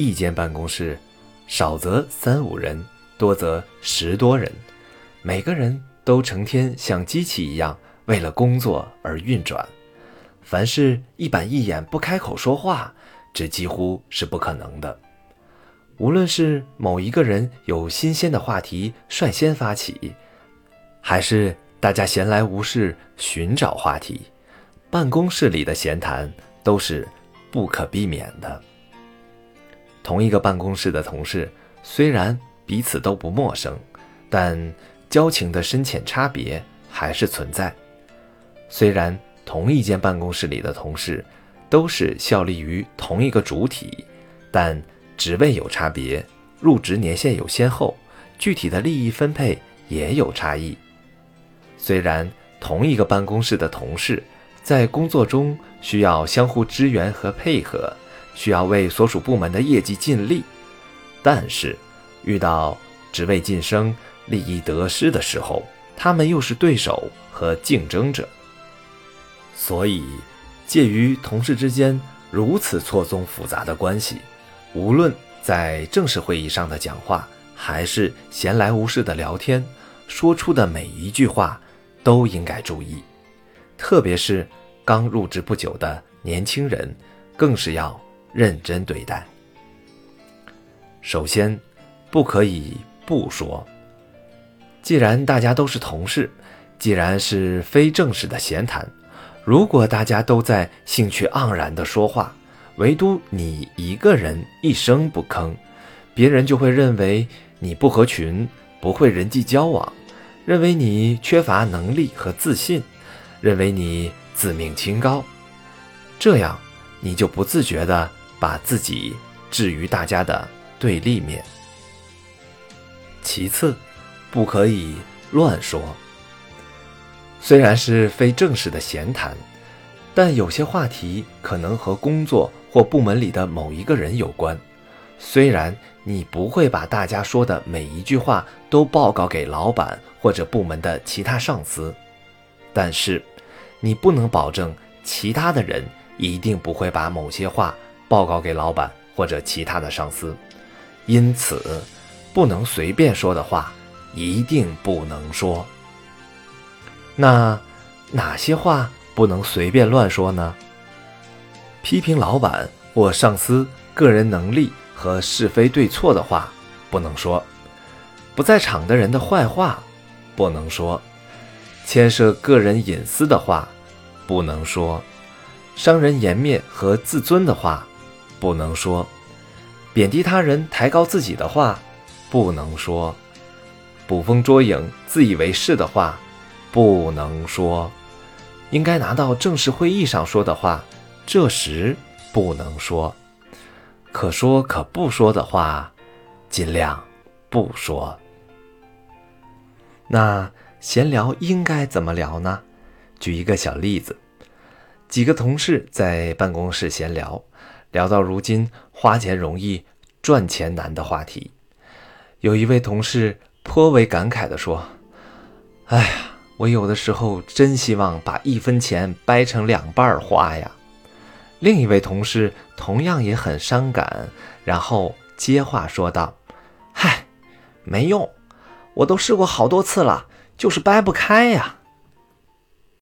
一间办公室，少则三五人，多则十多人，每个人都成天像机器一样为了工作而运转。凡是一板一眼不开口说话，这几乎是不可能的。无论是某一个人有新鲜的话题率先发起，还是大家闲来无事寻找话题，办公室里的闲谈都是不可避免的。同一个办公室的同事，虽然彼此都不陌生，但交情的深浅差别还是存在。虽然同一间办公室里的同事都是效力于同一个主体，但职位有差别，入职年限有先后，具体的利益分配也有差异。虽然同一个办公室的同事在工作中需要相互支援和配合。需要为所属部门的业绩尽力，但是遇到职位晋升、利益得失的时候，他们又是对手和竞争者。所以，介于同事之间如此错综复杂的关系，无论在正式会议上的讲话，还是闲来无事的聊天，说出的每一句话都应该注意，特别是刚入职不久的年轻人，更是要。认真对待。首先，不可以不说。既然大家都是同事，既然是非正式的闲谈，如果大家都在兴趣盎然的说话，唯独你一个人一声不吭，别人就会认为你不合群，不会人际交往，认为你缺乏能力和自信，认为你自命清高，这样你就不自觉的。把自己置于大家的对立面。其次，不可以乱说。虽然是非正式的闲谈，但有些话题可能和工作或部门里的某一个人有关。虽然你不会把大家说的每一句话都报告给老板或者部门的其他上司，但是你不能保证其他的人一定不会把某些话。报告给老板或者其他的上司，因此不能随便说的话一定不能说。那哪些话不能随便乱说呢？批评老板或上司个人能力和是非对错的话不能说，不在场的人的坏话不能说，牵涉个人隐私的话不能说，伤人颜面和自尊的话。不能说贬低他人、抬高自己的话，不能说捕风捉影、自以为是的话，不能说应该拿到正式会议上说的话，这时不能说可说可不说的话，尽量不说。那闲聊应该怎么聊呢？举一个小例子，几个同事在办公室闲聊。聊到如今花钱容易赚钱难的话题，有一位同事颇为感慨地说：“哎呀，我有的时候真希望把一分钱掰成两半花呀。”另一位同事同样也很伤感，然后接话说道：“嗨，没用，我都试过好多次了，就是掰不开呀。”